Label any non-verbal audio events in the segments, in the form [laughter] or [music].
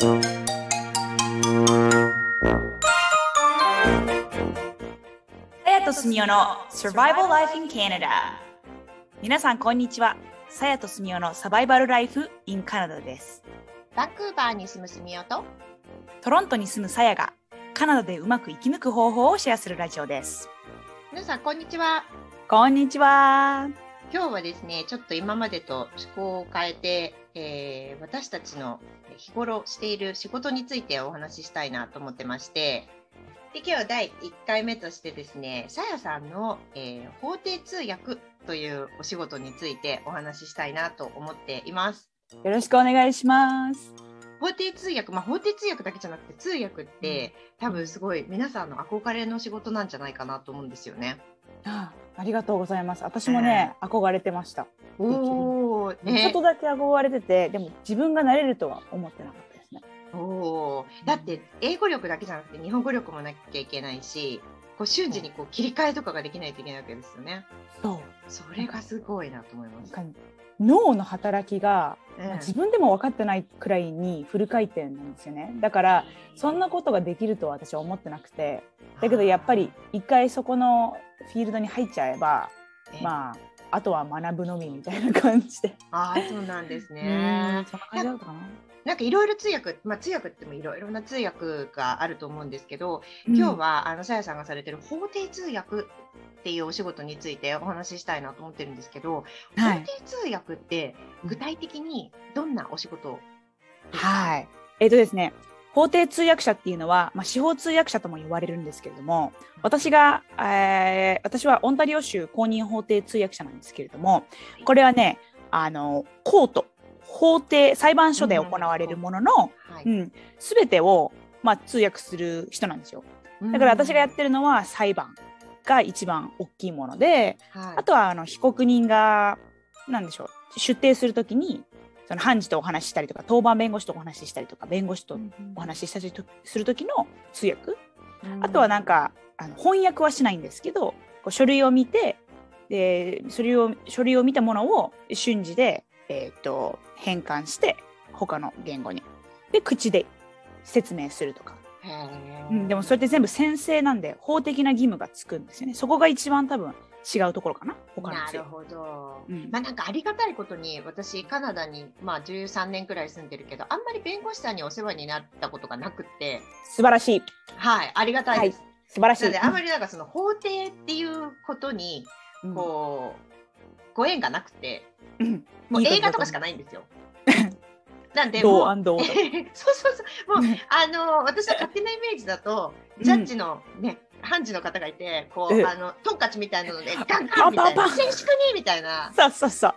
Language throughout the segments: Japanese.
さやとすみおの Survival Life in Canada 皆さんこんにちは。さやとすみおのサバイバルライフ in Canada です。バンクーバーに住むすみおと。トロントに住むさやがカナダでうまく生き抜く方法をシェアするラジオです。皆さんこんにちは。こんにちは。今日はですねちょっと今までと趣向を変えて、えー私たちの日頃している仕事についてお話ししたいなと思ってましてで今日は第1回目としてですねさやさんの、えー法廷通訳というお仕事についてお話ししたいなと思っています。よろしくお願いします。法廷通訳、まあ、法廷通訳だけじゃなくて通訳って、多分すごい皆さんの憧れの仕事なんじゃないかなと思うんですよね。あありがとうございます。私もね、憧れてました。おお、ちょっねと、だけ憧れててでも自分がなれるとは思ってなかったですね。おお、だって英語力だけじゃなくて日本語力もなきゃいけないし、こう瞬時にこう切り替えとかができないといけないわけですよね。そう。それがすごいなと思います。脳の働きがうん。自分でも分かってないくらいにフル回転なんですよね。だからそんなことができるとは私は思ってなくて。だけどやっぱり一回そこのフィールドに入っちゃえばあ、まああとは学ぶのみみたいな感じで。ああ、そうなんですうんね。なんかいろいろ通訳、まあ通訳ってもいろいろな通訳があると思うんですけど、今日はあのさやさんがされてる法廷通訳っていうお仕事についてお話ししたいなと思ってるんですけど、はい法廷通訳って具体的にどんなお仕事ですか？はい。えっ、とですね、法廷通訳者っていうのは、まあ、司法通訳者とも言われるんですけれども、私が、えー私はオンタリオ州公認法廷通訳者なんですけれども、これはね、あの、コート、法廷、裁判所で行われるものの、はい。うん、すべてを、まあ、通訳する人なんですよ。だから私がやってるのは裁判が一番大きいもので、はい。あとはあの被告人が何でしょう出廷するときにその判事とお話ししたりとか当番弁護士とお話ししたりとか弁護士とお話ししたりとする時の通訳、あとはなんかあの翻訳はしないんですけどこう書類を見てで書類を書類を見たものを瞬時で、えー、と変換して他の言語に。で口で説明するとか、うん、でもそれって全部先生なんで法的な義務がつくんですよね。そこが一番多分違うところかな？他のなるほど。うん。まあなんかありがたいことに私カナダにまあ13年くらい住んでるけどあんまり弁護士さんにお世話になったことがなくって。素晴らしい。はいありがたいです。素晴らしい。なのであんまりなんかその法廷っていうことにうん。こう、ご縁がなくてうん。もう映画とかしかないんですよ。[laughs] なんでどう？もう [laughs] そうそうそう。もうあの私の勝手なイメージだとうん。ジャッジのね、判事の方がいてこう、ええ。あのトンカチみたいなのでガンガンみたいな。静粛にみたいな。そうそうそう。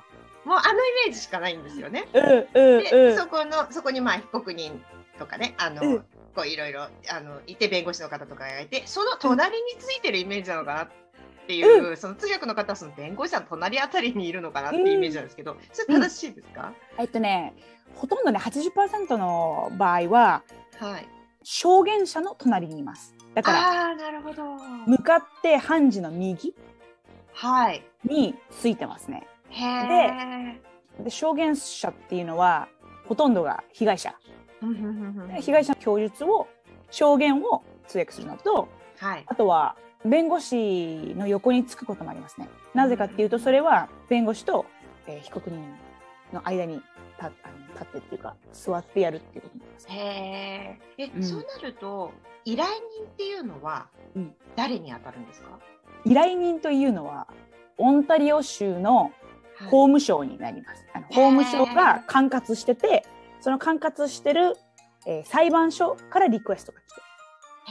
もうあのイメージしかないんですよね。うんうんで、うんそこのそこにまあ被告人とかねあの、うんこういろいろあのいて弁護士の方とかがいてその隣についてるイメージなのかなっていう、その通訳の方はその弁護士さんの隣あたりにいるのかなっていうイメージなんですけど、それ正しいですか、えっとねほとんどね80%の場合ははい。証言者の隣にいますだからなるほど。向かって判事の右はい。についてますねへえ。で証言者っていうのはほとんどが被害者被害者の供述を証言を通訳するのとはい。あとは弁護士の横につくこともありますね。なぜかっていうとそれは弁護士と、えー被告人の間に立あの立ってっていうか座ってやるっていうことになります。へえ。え、うんそうなると依頼人っていうのはうん誰に当たるんですか？依頼人というのはオンタリオ州のはい法務省になります。あの法務省が管轄しててその管轄してる、えー裁判所からリクエストが来て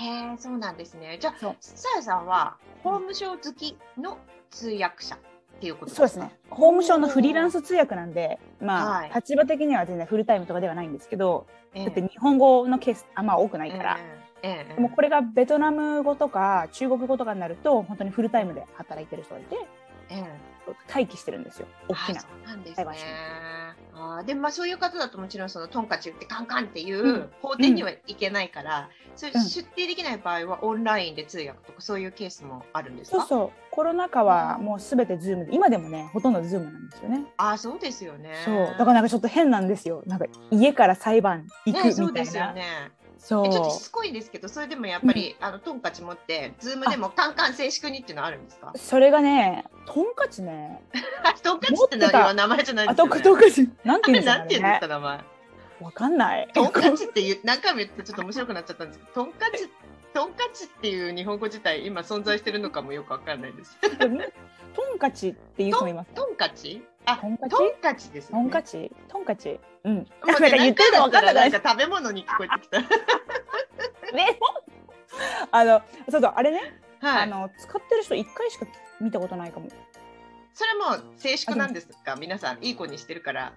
へえ、そうなんですね。じゃあさやさんは法務省好きの通訳者っていうことそうですね。法務省のフリーランス通訳なんで、まあ、はい立場的には全然フルタイムとかではないんですけど、ええ。だって日本語のケースあんま多くないから、ええ。ええでもこれがベトナム語とか中国語とかになると本当にフルタイムで働いてる人がいて、ええ待機してるんですよ大きなあそうなんですね裁判所に。あーでもまあそういう方だともちろんそのトンカチ打ってカンカンっていううん法廷にはいけないから、そういううん出廷できない場合はオンラインで通訳とかそういうケースもあるんですか？そうそうコロナ禍はもうすべて Zoom で今でもねほとんど Zoom なんですよね。あーそうですよね。そうだからなんかちょっと変なんですよなんか家から裁判行くね、そうみたいな。ですよね。そうえちょっとしつこいですけど、それでもやっぱり、あのトンカチ持って、 Zoom でもカンカン静粛にっていうのはあるんですか？それがねトンカチね [laughs] トンカチって名前じゃないあですよね。トンカチなんていうんですかねか名前。わかんない。トンカチっていう何回も言ってちょっと面白くなっちゃったんですけど、[laughs] トンカチトンカチっていう日本語自体今存在してるのかもよくわかんないです。トンカチっていう人もいますね。トンカチ？あ、トンカチ？トンカチです、ね。トンカチ？トンカチ？うん。もうなんか言ってるのわかんなない食べ物に聞こえてきた。[laughs] ねあのそうそうあれね、はい。あの使ってる人一回しか見たことないかも。それもう静粛なんですか？皆さんいい子にしてるから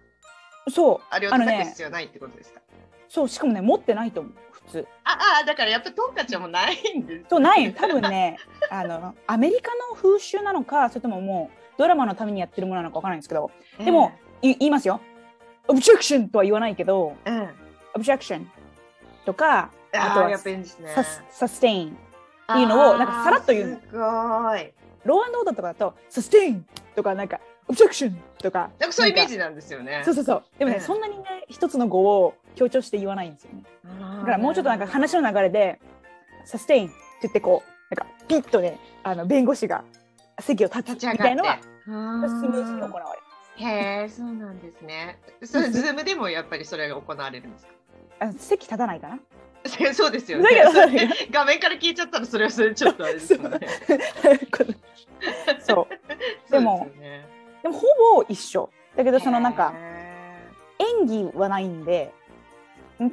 そうあれを叩く必要ないってことですか？そうしかもね持ってないと思う普通。ああだからやっぱトンカチはもうないんです。そうない多分ねあのアメリカの風習なのかそれとももうドラマのためにやってるものなのかわからないんですけどでも、い言いますよ。オブジェクションとは言わないけどうん、うん、objection とかあとはね。 sus sustain っていうのをなんかさらっと言うすごい。 Law and Order とかだと sustain とかなんか objection とかなんかそういうイメージジなんですよね。そうそうそうでもね、うんそんなにね一つの語を強調して言わないんですよねだだからもうちょっとなんか話の流れで sustain って言ってこうなんかピッとねあの弁護士が席を立ち上みたいのはがって。スムーズに行われるへえ、そうなんですね。それズームでもやっぱりそれが行われるんですか？あの席立たないかな？[laughs] そうですよだね。画面から聞いちゃったらそれはそれでちょっとあれですもんね。そうでもねでもほぼ一緒だけどそのなんかへ演技はないんで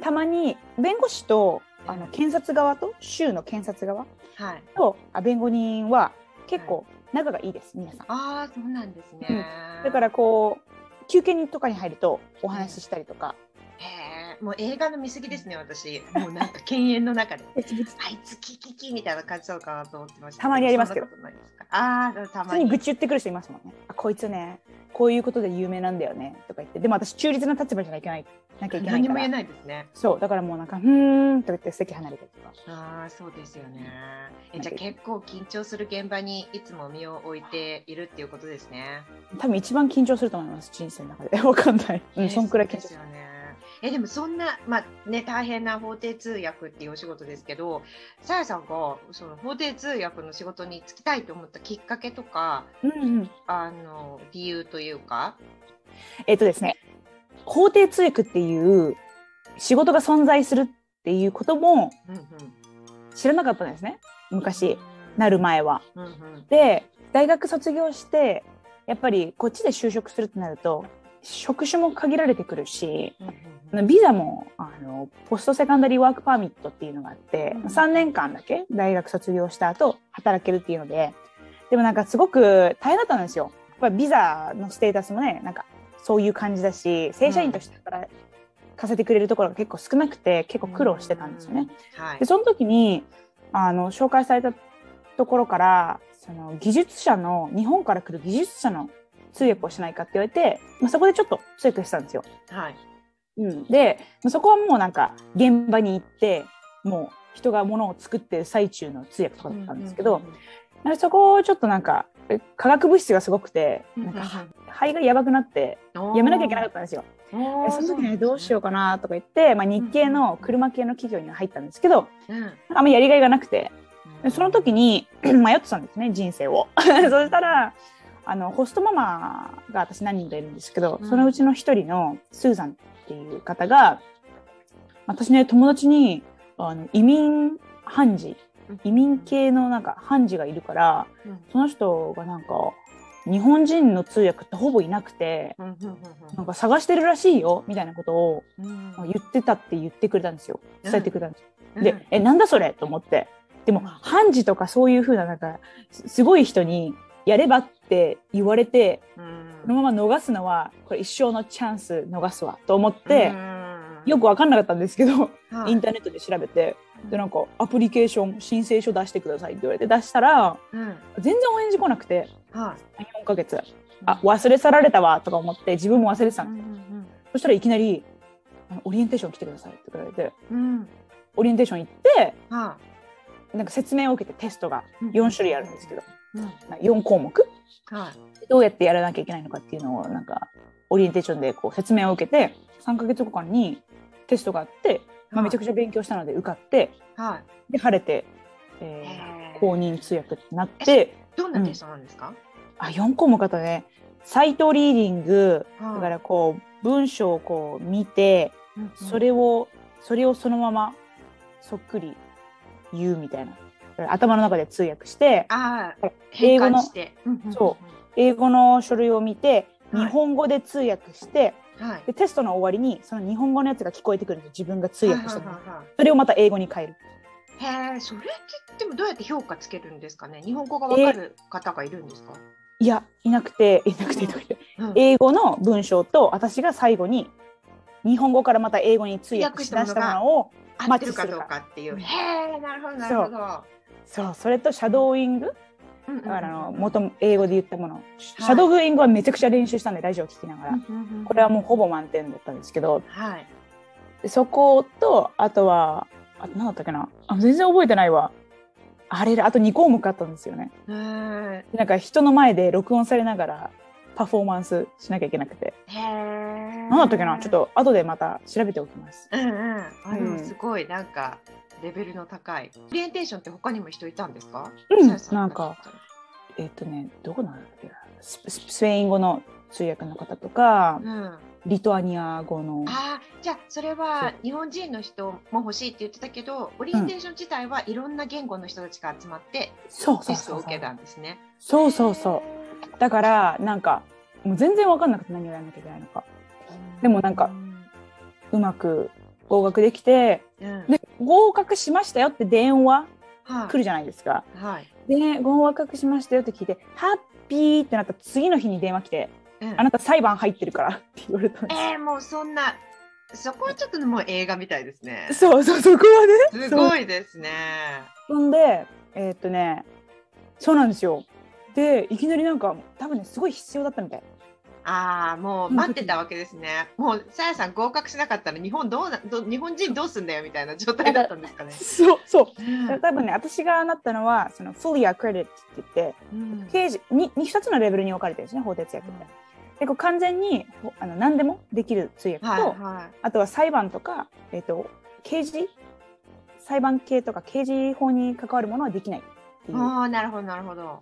たまに弁護士とあの検察側と州の検察側ーはい。とあ弁護人は結構仲がいいです皆さん。ああ、そうなんですね。だからこう休憩にとかに入るとお話ししたりとか。へえ、もう映画の見過ぎですね、私。もうなんか犬猿の中で。[laughs] あいつキキキみたいな感じなのかなと思ってました。たまにありますけど。ああ、たまに。愚痴言ってくる人いますもんね。あこいつねこういうことで有名なんだよねとか言ってでも私中立な立場じゃなきゃいけないなきゃいけないから何も言えないですね。そうだからもうなんか「うーん」とか言って席離れたりとか。ああ、そうですよね。え、じゃあ結構緊張する現場にいつも身を置いているっていうことですね。多分一番緊張すると思います人生の中で [laughs] わかんない、うん、そんくらい緊張すすよね。えでもそんな、まあね、大変な法廷通訳っていうお仕事ですけどさやさんがその法廷通訳の仕事に就きたいと思ったきっかけとかうんうん。あの理由というか、えっ、とですね法廷通訳っていう仕事が存在するっていうことも知らなかったんですね昔なる前は。うんうん。で大学卒業してやっぱりこっちで就職するってなると職種も限られてくるしビザもあのポストセカンダリーワークパーミットっていうのがあってうん3年間だけ大学卒業した後働けるっていうのででもなんかすごく大変だったんですよ。やっぱりビザのステータスもねなんかそういう感じだし正社員として働かせてくれるところが結構少なくて結構苦労してたんですよね。はいでその時にあの紹介されたところからその技術者の日本から来る技術者の通訳をしないかって言われて、まあ、そこでちょっと通訳したんですよ。はい。うん、でまあそこはもうなんか現場に行ってもう人が物を作ってる最中の通訳とかだったんですけど、うんうんうんそこをちょっとなんかえ化学物質がすごくてうんなんか肺がやばくなってやめなきゃいけなかったんですよ。その時にどうしようかなとか言って、まあ、日系の車系の企業に入ったんですけどうん。あんまやりがいがなくて。でその時にに迷ってたんですね人生を。[laughs] そしたらあのホストママが私何人かいるんですけど、うん。そのうちの一人のスーザンっていう方が私ね友達にあの移民判事移民系のなんか判事がいるからその人がなんか日本人の通訳ってほぼいなくてなんか探してるらしいよみたいなことを言ってたって言ってくれたんですよ。伝えてくれたんですよ。で、え、なんだそれ？と思って。でも、うん。判事とかそういうふうな、なんか、すすごい人に、やればって言われて、このまま逃すのは、これ一生のチャンス逃すわ、と思って、よくわかんなかったんですけど、インターネットで調べて、で、なんか、アプリケーション、申請書出してくださいって言われて出したら、全然お返事来なくて、はい。4ヶ月。あ忘れ去られたわとか思って自分も忘れてたの、うんうんそしたらいきなりオリエンテーション来てくださいって言われてうん。オリエンテーション行ってはなんか説明を受けてテストがい。4種類あるんですけど、うん。まあ4項目はい。どうやってやらなきゃいけないのかっていうのをなんかオリエンテーションでこう説明を受けて3ヶ月後間にテストがあって、まあ、めちゃくちゃ勉強したので受かってはい。で晴れて、えー公認通訳ってなってどんなテストなんですか？あ4項目あねサイトリーディングはいだからこう文章をこう見てうんそれをそれをそのままそっくり言うみたいな頭の中で通訳して。英語の。そ英語の書類を見てはい日本語で通訳して、うん。はい。でテストの終わりにその日本語のやつが聞こえてくるんです自分が通訳したのはいはいはいはいそれをまた英語に変えるへえ、それってでもどうやって評価つけるんですかね？日本語がわかる方がいるんですか？いやいなくて [laughs] いなくてうん英語の文章と私が最後に日本語からまた英語に通訳し出したものを合ってるかどうかっていう。へえ、なるほどなるほど。そう。それとシャドーイング？だからあの元英語で言ったもの、シャドーイングはめちゃくちゃ練習したんでラジオ聞きながら、これはもうほぼ満点だったんですけど。はい。でそことあとはあと何だったっけな。あ全然覚えてないわ。あれあと2項目あったんですよね。なんか人の前で録音されながらパフォーマンスしなきゃいけなくてへえ。何だったっけな？ちょっ。と後でまた調べておきますうんうん。あすごいなんかレベルの高い。オリエンテーションって他にも人いたんですか？うんさやさなんか。えっ、とねどこなんだっけな？スススペイン語の通訳の方とかうん。あリトアニア語のあ、じゃあそれは日本人の人も欲しいって言ってたけど、オリエンテーション自体はいろんな言語の人たちが集まってそうそテうそうそうストを受けたんですね。そうそうそうだからなんかもう全然わかんなくて何をやらなきゃいけないのかでもなんかうまく合格できてうん。で合格しましたよって電話はい来るじゃないですか。はい。で合格しましたよって聞いてハッピーってなった次の日に電話来てうんあなた裁判入ってるから [laughs] って言われたんです。えー、もうそんなそこはちょっともう映画みたいですね。そうそうそこはね。すごいですね。そんでえーっとねそうなんですよ。でいきなりなんか多分ねすごい必要だったみたい。ああもう待ってたわけですね。もうさやさん合格しなかったら日本どうなど日本人どうすんだよみたいな状態だったんですかね。そうそう。うん多分ね私がなったのはその fully accredited って言ってうん刑事にに2つのレベルに分かれてるんですね法哲訳って。でこう完全にほあの何でもできる通訳と、はいはあとは裁判とか、えー、と刑事裁判系とか刑事法に関わるものはできないってい。いうああなるほどなるほど。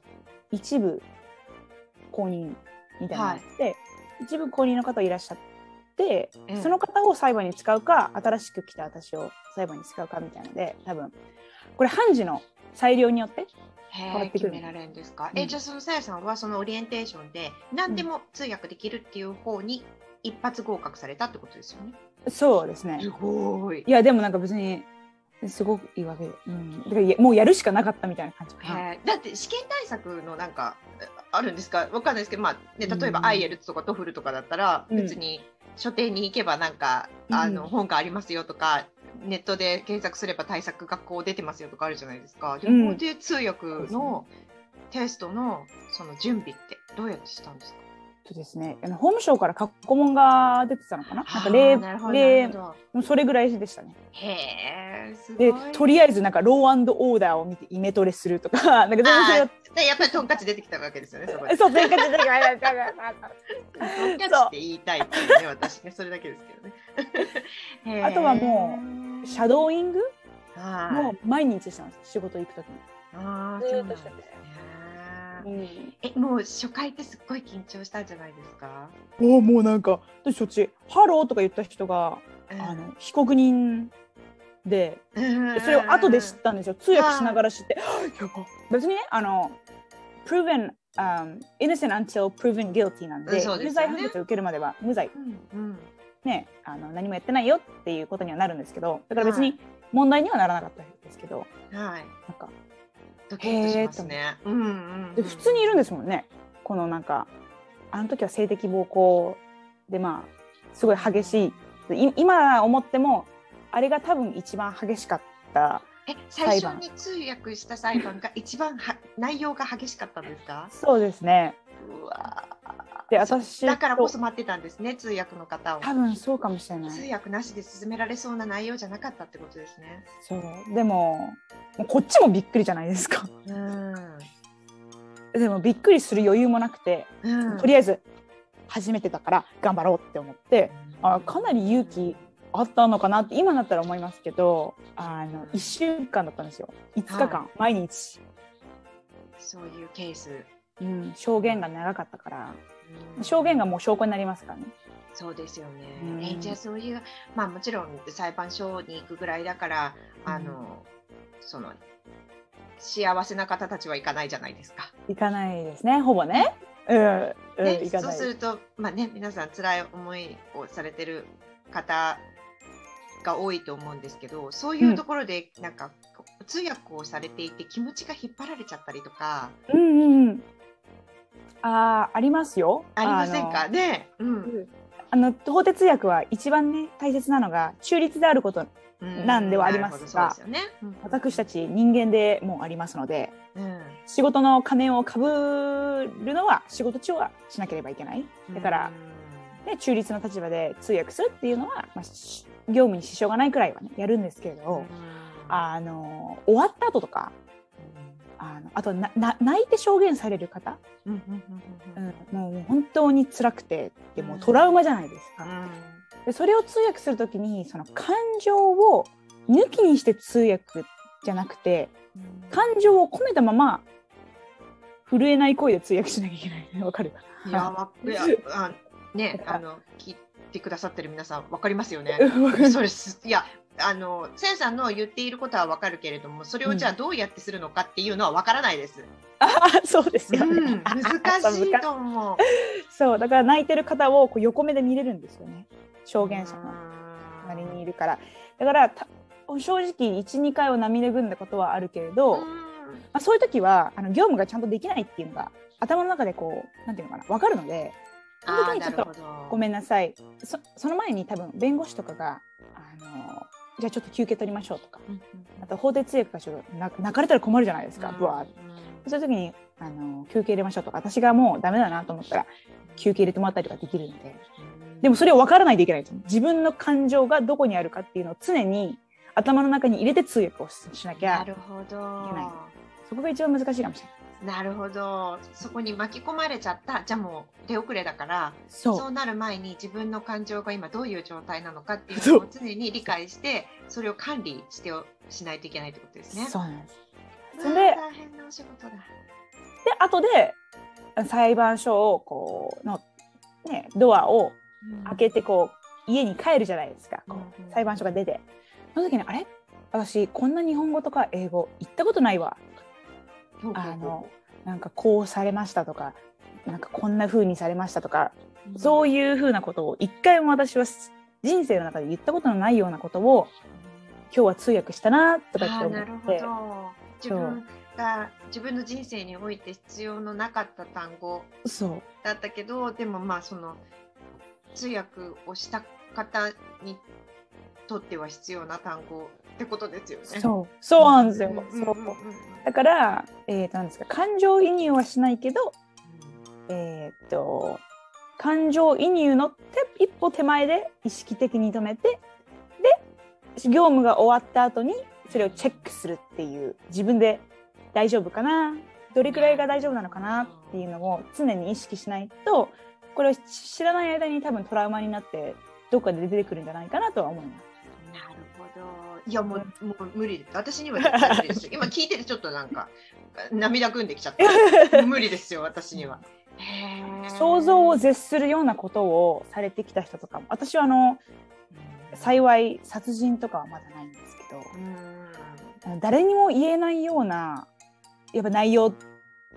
一部公認みたいなのがあって、一部公認の方いらっしゃって、うんその方を裁判に使うか新しく来た私を裁判に使うかみたいなので多分これ判事の裁量によって変わってくる決められるんですか？うんえじゃあそのさやさんはそのオリエンテーションで何でも通訳できるっていう方に一発合格されたってことですよね？そうですねすごい。いやでもなんか別にすごくいいわけで、うん、だからもうやるしかなかったみたいな感じかな。だって試験対策のなんかえあるんですか？わかんないですけど、まあね、例えばうん IELTS とか TOEFL とかだったら、うん。別に書店に行けばなんか、あのうん本がありますよとかネットで検索すれば対策学校出てますよとかあるじゃないですか。でうん。で通訳のテストのその準備ってどうやってしたんですか？そうですね。あの法務省から過去問が出てたのかな？なんかあ例例それぐらいでしたね。へえすごでい。とりあえずなんかローオーダーを見てイメトレするとか [laughs] なんか全然それをあーでやっぱりトンカチ出てきたわけですよね、そこで。そう全然出てきましたトンカチって言いたいっていうね、私ね、それだけですけどね。あとはもシャドーイング？はい。も毎日してます仕事行くときに。あーずそうなんですねーっとしてて。え、もう初回ってすっごい緊張したんじゃないですか？おおもうなんか私そっち「Hello」とか言った人があの被告人でうん。でそれを後で知ったんですよ。通訳しながら知って「はあやば。別にねあの proven、um, innocent until proven guilty なんでうんでね。有罪判決を受けるまでは無罪。うんうん。ねあの何もやってないよっていうことにはなるんですけどだから別はに問題にはならなかったんですけど、はい。なんかドキッとしますね。うんうんうん。で普通にいるんですもんね。このなんかあの時は性的暴行でまあすごい激しい。い今思ってもあれが多分一番激しかったえ最初に通訳した裁判が一番は内容が激しかったんですか？そうですね。うわで私だからこそ待ってたんですね通訳の方を。多分そうかもしれない。通訳なしで進められそうな内容じゃなかったってことですね。そう。でももうこっちもびっくりじゃないですか。うん、でもびっくりする余裕もなくて、うん、とりあえず初めてだから頑張ろうって思ってあかなり勇気あったのかなって今だったら思いますけどあの1週間だったんですよ。5日間、はい。毎日、そういうケース、うん、証言が長かったから。うん証言がもう証拠になりますからね。そうですよね、うんえじゃあそういうまあもちろん裁判所に行くぐらいだからあの、その幸せな方たちは行かないじゃないですか。行かないですねほぼね。うん、うん、ねそうするとまあね皆さん辛い思いをされてる方が多いと思うんですけどそういうところでなんか、通訳をされていて気持ちが引っ張られちゃったりとかうんうんうん。あーありますよ。ありませんか？ね。うん。あの法哲訳は一番ね大切なのが中立であることうん。なんではありますがうですよね。うん私たち人間でもありますのでうん。仕事の仮面をかぶるのは仕事中はしなければいけない。だから、ね、中立の立場で通訳するっていうのは、まあ、し業務に支障がないくらいはねやるんですけれど、あの終わった後とかあのあとなな泣いて証言される方、うんうんうんうんうん、もう本当に辛くてでもうトラウマじゃないですか。でそれを通訳するときにその感情を抜きにして通訳じゃなくて感情を込めたまま震えない声で通訳しなきゃいけない。わかるいやわいや [laughs] あねあの聞いてくださってる皆さんわかりますよね。それすいやあのせんさんの言っていることはわかるけれどもそれをじゃあどうやってするのかっていうのはわからないです。[laughs] あそうですよね、うん、[laughs] 難しいと思う。そうだから泣いてる方をこう横目で見れるんですよね。証言者のうん。周りにいるから。だからた正直12回を涙ぐんだことはあるけれど、まうん。あ、そういう時はあの業務がちゃんとできないっていうのが頭の中でこうなんていうのかな分かるのでその時にちょっとごめんなさい。そその前に多分弁護士とかがじゃあちょっと休憩取りましょうとか。うんあと法廷通訳がちょっとな泣かれたら困るじゃないですか、うん。ブワーって。そういう時にあの休憩入れましょうとか。私がもうダメだなと思ったら休憩入れてもらったりとかできるので。うん。でもそれを分からないといけないんですよ。自分の感情がどこにあるかっていうのを常に頭の中に入れて通訳をししなきゃなるほど。いけないそこが一番難しいかもしれないなるほど。そこに巻き込まれちゃった。じゃあもう手遅れだから。そう。なる前に自分の感情が今どういう状態なのかっていうのを常に理解してそれを管理しておしないといけないってことですね。そうなんです。それで大変なお仕事だ。で後で裁判所をこうの、ね、ドアを開けてこう家に帰るじゃないですか。こうんうん。う裁判所が出て。その時にあれ？私こんな日本語とか英語言ったことないわあのなんかこうされましたとかなんかこんな風にされましたとかそういう風なことを一回も私は人生の中で言ったことのないようなことを今日は通訳したなとかって思って。なるほど。自分が自分の人生において必要のなかった単語そう。だったけどでもまあその通訳をした方にとっては必要な単語ってことですよね。そう。そうなんですよ、うんうんそううんうん。だから、えーとなんですか感情移入はしないけどえーっと感情移入の手一歩手前で意識的に止めてで業務が終わった後にそれをチェックするっていう自分で大丈夫かなどれくらいが大丈夫なのかなっていうのを常に意識しないとこれを知らない間に多分トラウマになってどっかで出てくるんじゃないかなとは思います。いやもうもう無理です。私には絶対無理ですよ。[laughs] 今聞いててちょっとなんか涙ぐんできちゃった。[laughs] 無理ですよ私には。想像を絶するようなことをされてきた人とかも私はあの幸い殺人とかはまだないんですけど誰にも言えないようなやっぱ内容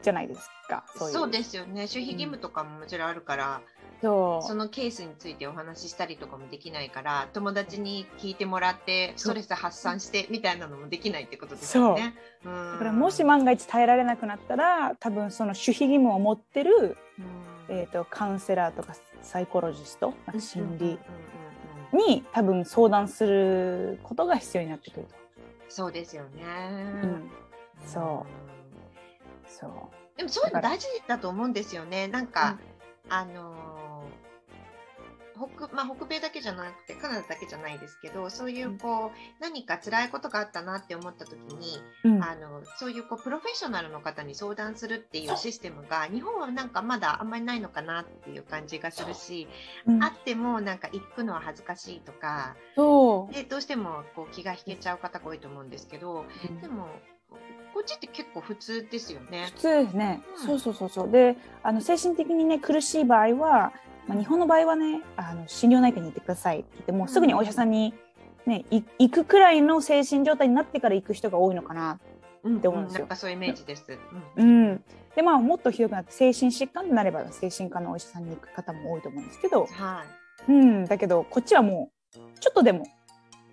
じゃないですかそうですよね。守秘義務とかももちろんあるから、そのケースについてお話ししたりとかもできないから、友達に聞いてもらってストレス発散してみたいなのもできないってことですよね。う。ん。だからもし万が一耐えられなくなったら多分その守秘義務を持ってる、うん。えー、とカウンセラーとかサイコロジスト心理うんうんうんうんに多分相談することが必要になってくると。そうですよね。うん、そう。そう。でもそういうの大事だと思うんですよね。なんか、あのー北まあ、北米だけじゃなくてカナダだけじゃないですけどそういうこう、何か辛いことがあったなって思った時に、うん。あのそういうこうプロフェッショナルの方に相談するっていうシステムが日本はなんかまだあんまりないのかなっていう感じがするし、うん。あってもなんか行くのは恥ずかしいとかそう。でどうしてもこう気が引けちゃう方が多いと思うんですけどでもこっちって結構普通ですよね。普。通ですね、うん。そうそうそうそう。であの精神的にね苦しい場合は、まあ、日本の場合はねあの心療内科に行ってくださいって言ってもうすぐにお医者さんに、ね、い行くくらいの精神状態になってから行く人が多いのかな、うんって思うんですよ。なんかそういうイメージです。ううんん、でまあもっとひどくなって精神疾患になれば精神科のお医者さんに行く方も多いと思うんですけど、はい。うん、だけどこっちはもうちょっとでも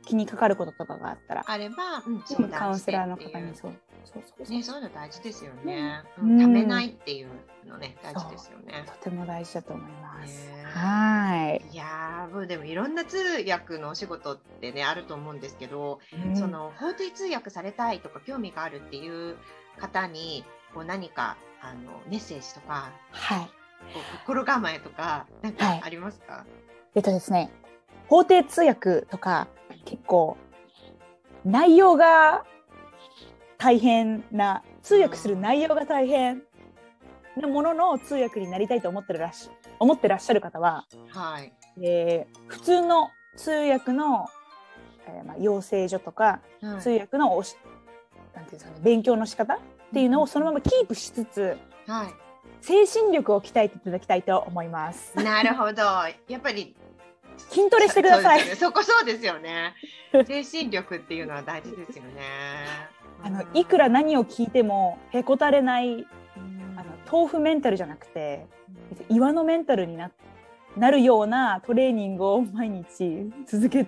気にかかることとかがあったらあれば、うん、カウンセラーの方にそうそうそうそうね、そういうの大事ですよね。ううんん、ためないっていうのね、大事ですよね。とても大事だと思います。ねはい。いやーもうでもいろんな通訳のお仕事ってねあると思うんですけど、うんその法廷通訳されたいとか興味があるっていう方にこう何かあのメッセージとかはい。こう心構えとかなんはいかありますか、えっとですね、法廷通訳とか結構内容が大変な通訳する内容が大変なものの通訳になりたいと思ってるらし思ってらっしゃる方は、はい。えー普通の通訳の、えーまあ、養成所とかはい通訳のおしなんていうんですかね勉強の仕方っていうのをそのままキープしつつは精神力を鍛えていただきたいと思います。い。なるほど。やっぱり筋トレしてくださいそねそこそうですよね。精神力っていうのは大事ですよね。[laughs] あのいくら何を聞いてもへこたれないうんあの豆腐メンタルじゃなくて岩のメンタルにななるようなトレーニングを毎日続け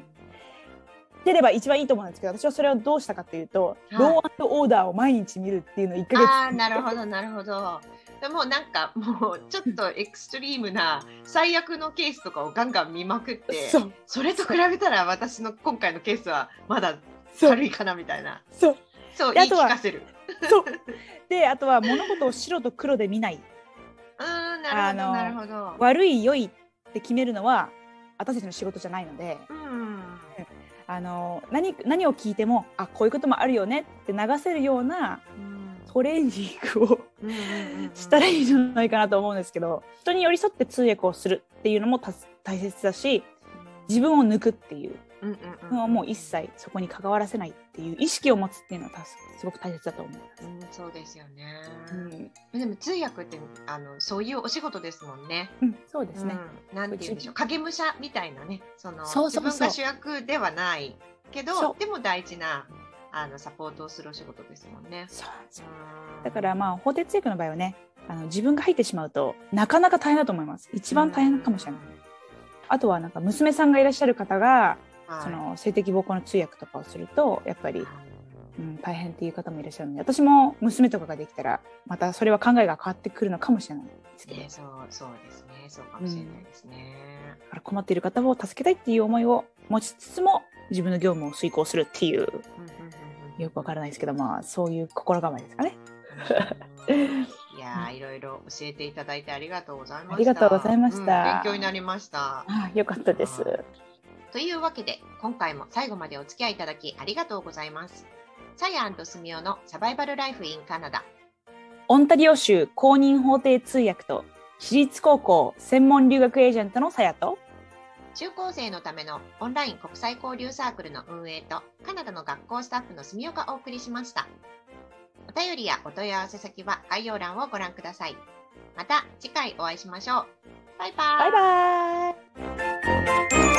てれば一番いいと思うんですけど私はそれをどうしたかというと、はいローオーダーを毎日見るっていうのを1ヶ月ああなるほどなるほど。でもなんかもうちょっとエクストリームな最悪のケースとかをガンガン見まくってそれと比べたら私の今回のケースはまだ軽いかなみたいな。そう。そう言いであとは聞かせる。そう。[laughs] であとは物事を白と黒で見ない。うんなるほどなるほど。悪い良いって決めるのは私たちの仕事じゃないので。うん。あの何何を聞いてもあこういうこともあるよねって流せるようなトレーニングをしたらいいんじゃないかなと思うんですけど人に寄り添って通訳をするっていうのもた大切だし自分を抜くっていうのはもう一切そこに関わらせないっていう意識を持つっていうのはたすすごく大切だと思います。うんそうですよね。うんでも通訳ってあのそういうお仕事ですもんね。うん、そうですね。うん、なんて言うんでしょう影武者みたいなねその自分が主役ではないけどでも大事なあのサポートをするお仕事ですもんね。そう。なんですようん。だからまあ法廷通訳の場合はねあの自分が入ってしまうとなかなか大変だと思います。一番大変かもしれない。あとはなんか娘さんがいらっしゃる方がはい。その性的暴行の通訳とかをするとやっぱり、うん、大変っていう方もいらっしゃるので私も娘とかができたらまたそれは考えが変わってくるのかもしれないですけど、ね、そうそうですね。そうかもしれないですね。だから困っている方を助けたいっていう思いを持ちつつも自分の業務を遂行するっていう。うんうんうんうんよくわからないですけどまあそういう心構えですかね。うんいやーいろいろ教えていただいてありがとうございました。ありがとうございましたうん勉強になりました。あよかったです。というわけで今回も最後までお付き合いいただきありがとうございます。サヤスミオのサバイバルライフインカナダ。オンタリオ州公認法廷通訳と私立高校専門留学エージェントのさやと中高生のためのオンライン国際交流サークルの運営とカナダの学校スタッフの住岡をお送りしました。お便りやお問い合わせ先は概要欄をご覧ください。また次回お会いしましょう。バイバイ。バイバイ